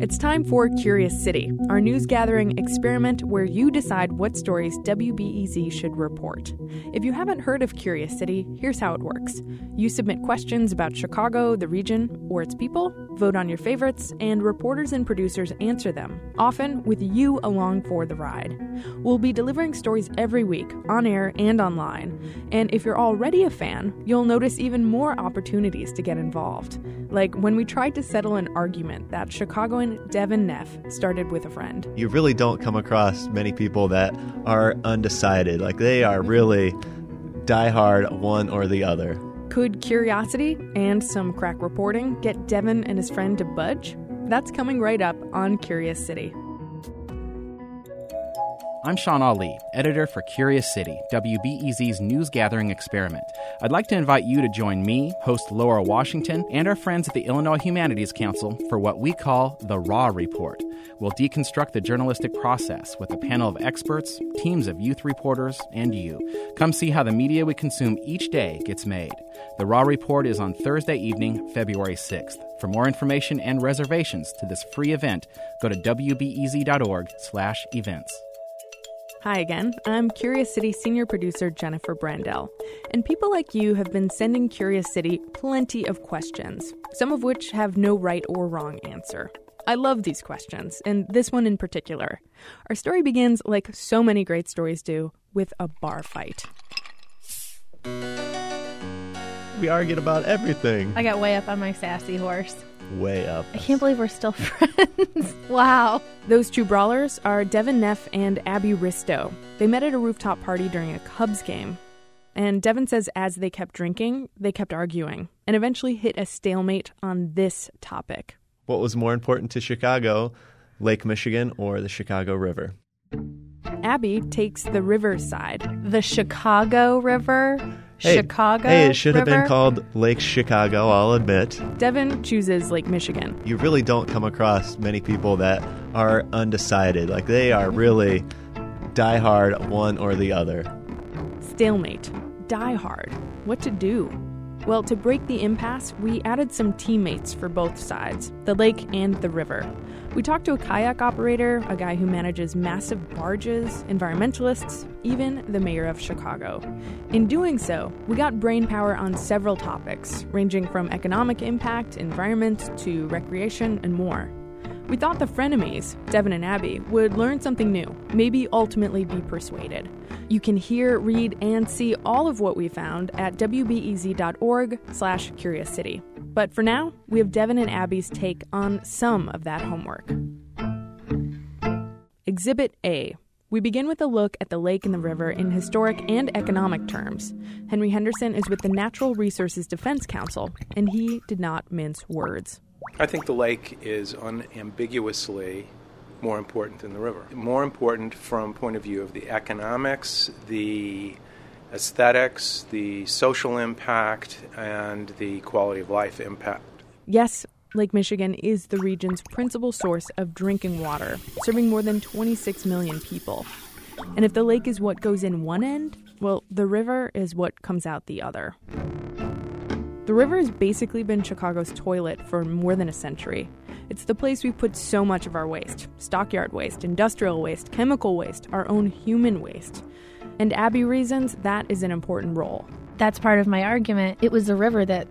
It's time for Curious City, our news gathering experiment where you decide what stories WBEZ should report. If you haven't heard of Curious City, here's how it works you submit questions about Chicago, the region, or its people, vote on your favorites, and reporters and producers answer them, often with you along for the ride. We'll be delivering stories every week, on air and online. And if you're already a fan, you'll notice even more opportunities to get involved. Like when we tried to settle an argument that Chicagoan Devin Neff started with a friend. You really don't come across many people that are undecided. Like they are really diehard one or the other. Could curiosity and some crack reporting get Devin and his friend to budge? That's coming right up on Curious City. I'm Shawn Allee, editor for Curious City, WBEZ's news gathering experiment. I'd like to invite you to join me, host Laura Washington, and our friends at the Illinois Humanities Council for what we call the Raw Report. We'll deconstruct the journalistic process with a panel of experts, teams of youth reporters, and you. Come see how the media we consume each day gets made. The Raw Report is on Thursday evening, February 6th. For more information and reservations to this free event, go to wbez.org/events. Hi again. I'm Curious City senior producer Jennifer Brandel. And people like you have been sending Curious City plenty of questions, some of which have no right or wrong answer. I love these questions, and this one in particular. Our story begins, like so many great stories do, with a bar fight. We argued about everything. I got way up on my sassy horse. Way up. I can't believe we're still friends. wow. Those two brawlers are Devin Neff and Abby Risto. They met at a rooftop party during a Cubs game. And Devin says as they kept drinking, they kept arguing and eventually hit a stalemate on this topic. What was more important to Chicago, Lake Michigan or the Chicago River? Abby takes the river side. The Chicago River? Hey, Chicago. Hey, it should have been called Lake Chicago, I'll admit. Devin chooses Lake Michigan. You really don't come across many people that are undecided. Like they are really diehard one or the other. Stalemate. Die hard. What to do? Well, to break the impasse, we added some teammates for both sides the lake and the river. We talked to a kayak operator, a guy who manages massive barges, environmentalists, even the mayor of Chicago. In doing so, we got brain power on several topics, ranging from economic impact, environment, to recreation, and more. We thought the frenemies, Devin and Abby, would learn something new, maybe ultimately be persuaded. You can hear, read, and see all of what we found at wbez.org slash curious city. But for now, we have Devin and Abby's take on some of that homework. Exhibit A. We begin with a look at the lake and the river in historic and economic terms. Henry Henderson is with the Natural Resources Defense Council, and he did not mince words. I think the lake is unambiguously more important than the river. More important from point of view of the economics, the aesthetics, the social impact, and the quality of life impact. Yes, Lake Michigan is the region's principal source of drinking water, serving more than 26 million people. And if the lake is what goes in one end, well, the river is what comes out the other. The river has basically been Chicago's toilet for more than a century. It's the place we put so much of our waste stockyard waste, industrial waste, chemical waste, our own human waste. And Abby reasons that is an important role. That's part of my argument. It was the river that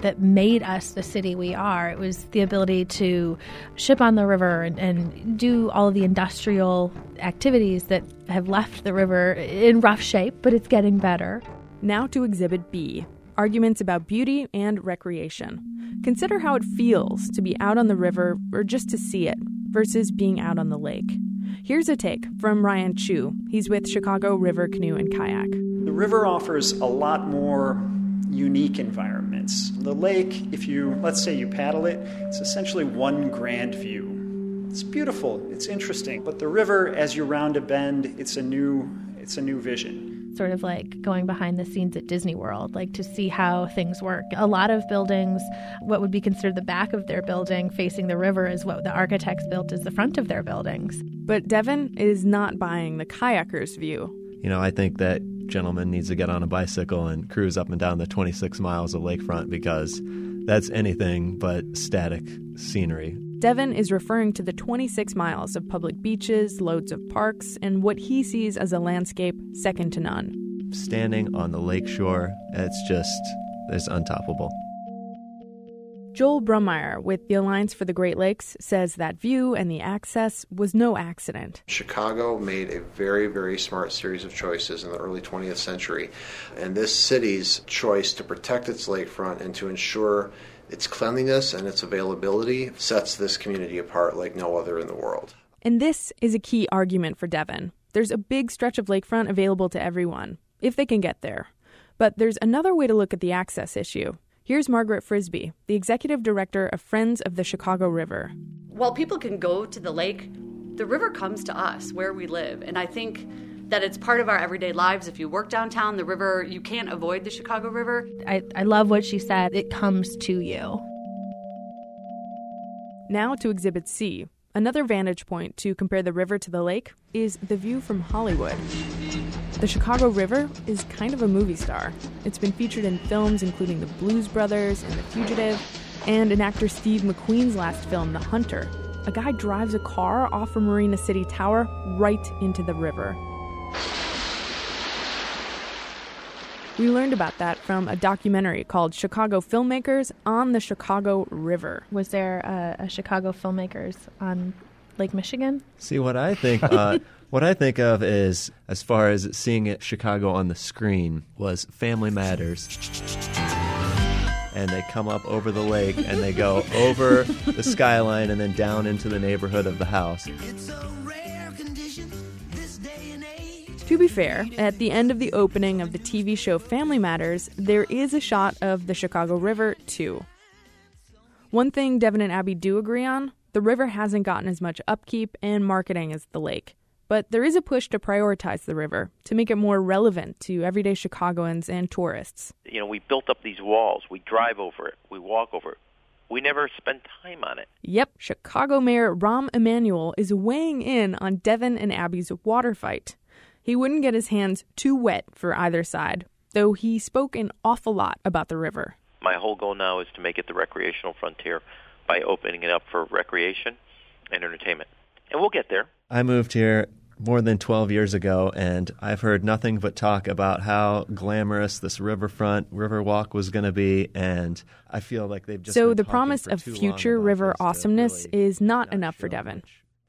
that made us the city we are. It was the ability to ship on the river and, and do all of the industrial activities that have left the river in rough shape, but it's getting better. Now to Exhibit B arguments about beauty and recreation. Consider how it feels to be out on the river or just to see it versus being out on the lake. Here's a take from Ryan Chew. He's with Chicago River Canoe and Kayak. The river offers a lot more unique environments. The lake, if you, let's say you paddle it, it's essentially one grand view. It's beautiful, it's interesting, but the river, as you round a bend, it's a new, it's a new vision sort of like going behind the scenes at Disney World, like to see how things work. A lot of buildings, what would be considered the back of their building facing the river, is what the architects built as the front of their buildings. But Devin is not buying the kayaker's view. You know, I think that gentleman needs to get on a bicycle and cruise up and down the 26 miles of lakefront because that's anything but static scenery. Devin is referring to the 26 miles of public beaches, loads of parks, and what he sees as a landscape second to none. Standing on the lakeshore, it's just, it's untoppable. Joel Brammeier with the Alliance for the Great Lakes says that view and the access was no accident. Chicago made a very, very smart series of choices in the early 20th century. And this city's choice to protect its lakefront and to ensure its cleanliness and its availability sets this community apart like no other in the world. And this is a key argument for Devin. There's a big stretch of lakefront available to everyone, if they can get there. But there's another way to look at the access issue. Here's Margaret Frisbie, the executive director of Friends of the Chicago River. While people can go to the lake, the river comes to us where we live. And I think that it's part of our everyday lives. If you work downtown, the river, you can't avoid the Chicago River. I, I love what she said. It comes to you. Now to Exhibit C. Another vantage point to compare the river to the lake is the view from Hollywood. The Chicago River is kind of a movie star. It's been featured in films including The Blues Brothers and The Fugitive, and in actor Steve McQueen's last film, The Hunter. A guy drives a car off from Marina City Tower right into the river. We learned about that from a documentary called Chicago Filmmakers on the Chicago River. Was there a, a Chicago filmmakers on Lake Michigan? See what I think. Uh, what I think of is, as far as seeing it Chicago on the screen, was Family Matters. And they come up over the lake and they go over the skyline and then down into the neighborhood of the house. To be fair, at the end of the opening of the TV show Family Matters, there is a shot of the Chicago River, too. One thing Devin and Abby do agree on the river hasn't gotten as much upkeep and marketing as the lake. But there is a push to prioritize the river, to make it more relevant to everyday Chicagoans and tourists. You know, we built up these walls, we drive over it, we walk over it. We never spend time on it. Yep, Chicago Mayor Rahm Emanuel is weighing in on Devin and Abby's water fight. He wouldn't get his hands too wet for either side, though he spoke an awful lot about the river. My whole goal now is to make it the recreational frontier by opening it up for recreation and entertainment. And we'll get there. I moved here more than 12 years ago, and I've heard nothing but talk about how glamorous this riverfront riverwalk was going to be, and I feel like they've just so the promise of future river awesomeness really is not enough for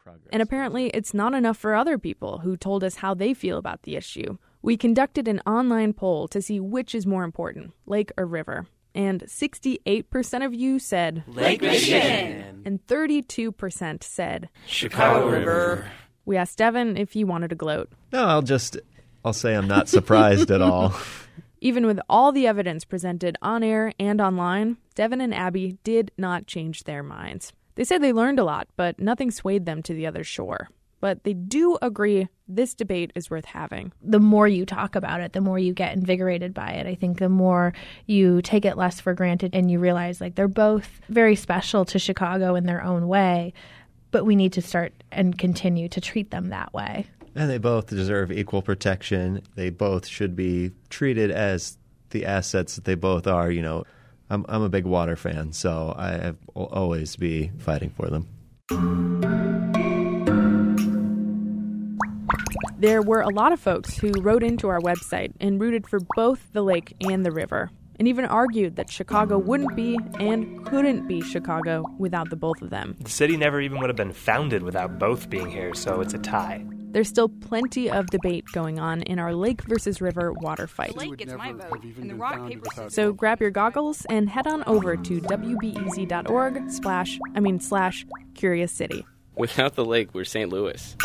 Devin. And apparently, it's not enough for other people who told us how they feel about the issue. We conducted an online poll to see which is more important, lake or river. And 68% of you said Lake Michigan. And 32% said Chicago River. We asked Devin if he wanted to gloat. No, I'll just I'll say I'm not surprised at all. Even with all the evidence presented on air and online, Devin and Abby did not change their minds. They said they learned a lot, but nothing swayed them to the other shore. But they do agree this debate is worth having. The more you talk about it, the more you get invigorated by it. I think the more you take it less for granted and you realize like they're both very special to Chicago in their own way, but we need to start and continue to treat them that way. And they both deserve equal protection. They both should be treated as the assets that they both are, you know, I'm I'm a big water fan, so I will always be fighting for them. There were a lot of folks who wrote into our website and rooted for both the lake and the river, and even argued that Chicago wouldn't be and couldn't be Chicago without the both of them. The city never even would have been founded without both being here, so it's a tie. There's still plenty of debate going on in our lake versus river water fight. Lake gets my vote, and the rock paper So grab your goggles and head on over to wbez.org slash I mean slash Curious City. Without the lake, we're St. Louis.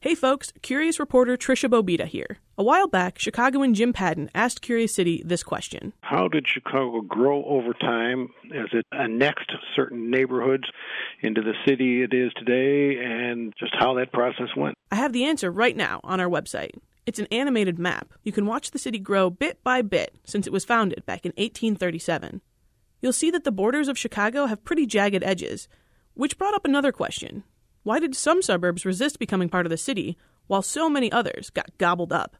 Hey folks, Curious reporter Tricia Bobeda here. A while back, Chicagoan Jim Padden asked Curious City this question How did Chicago grow over time as it annexed certain neighborhoods into the city it is today, and just how that process went? I have the answer right now on our website. It's an animated map. You can watch the city grow bit by bit since it was founded back in 1837. You'll see that the borders of Chicago have pretty jagged edges, which brought up another question why did some suburbs resist becoming part of the city, while so many others got gobbled up?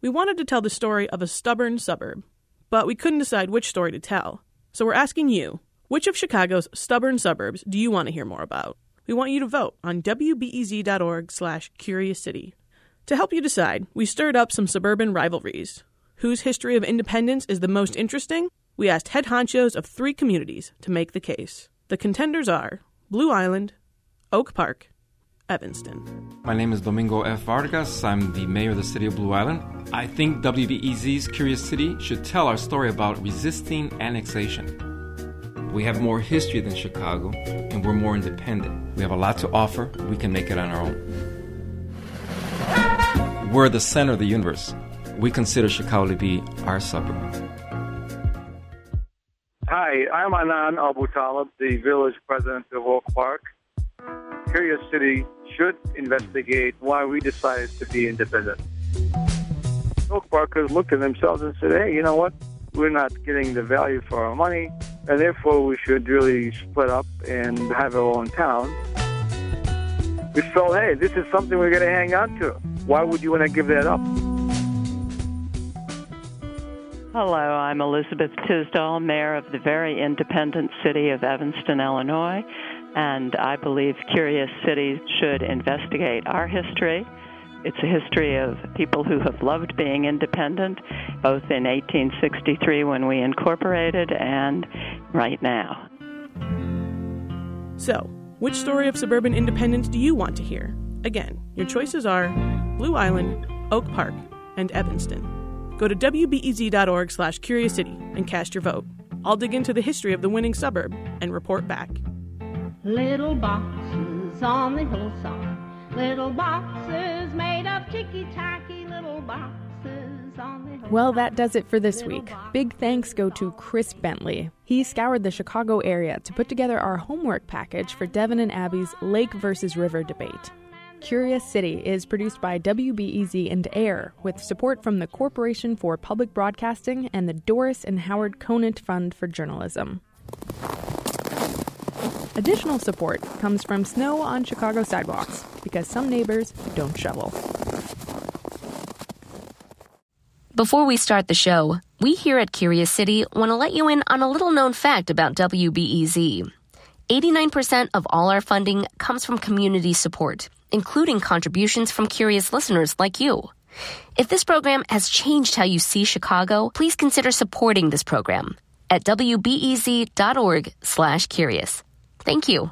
We wanted to tell the story of a stubborn suburb, but we couldn't decide which story to tell. So we're asking you which of Chicago's stubborn suburbs do you want to hear more about? We want you to vote on wbez.org slash curious city. To help you decide, we stirred up some suburban rivalries. Whose history of independence is the most interesting? We asked head honchos of three communities to make the case. The contenders are Blue Island, Oak Park, Evanston. My name is Domingo F. Vargas. I'm the mayor of the city of Blue Island. I think WBEZ's Curious City should tell our story about resisting annexation. We have more history than Chicago, and we're more independent. We have a lot to offer. We can make it on our own. We're the center of the universe. We consider Chicago to be our suburb. Hi, I'm Anan Abu-Taleb, the village president of Oak Park. Curious City should investigate why we decided to be independent. Oak Parkers looked at themselves and said, hey, you know what? We're not getting the value for our money and therefore we should really split up and have our own town. We felt, hey, this is something we're going to hang on to. Why would you want to give that up? Hello, I'm Elizabeth Tisdahl, mayor of the very independent city of Evanston, Illinois, and I believe Curious City should investigate our history it's a history of people who have loved being independent, both in 1863 when we incorporated and right now. So, which story of suburban independence do you want to hear? Again, your choices are Blue Island, Oak Park, and Evanston. Go to wbez.org slash curious city and cast your vote. I'll dig into the history of the winning suburb and report back. Little boxes on the hillside Little boxes made of ticky tacky little boxes on the hillside. Well, that does it for this week. Big thanks go to Chris Bentley. He scoured the Chicago area to put together our homework package for Devin and Abby's Lake versus River debate. Curious City is produced by WBEZ and AIR with support from the Corporation for Public Broadcasting and the Doris and Howard Conant Fund for Journalism. Additional support comes from snow on Chicago sidewalks because some neighbors don't shovel. Before we start the show, we here at Curious City want to let you in on a little known fact about WBEZ. 89% of all our funding comes from community support, including contributions from curious listeners like you. If this program has changed how you see Chicago, please consider supporting this program at wbez.org/curious. Thank you.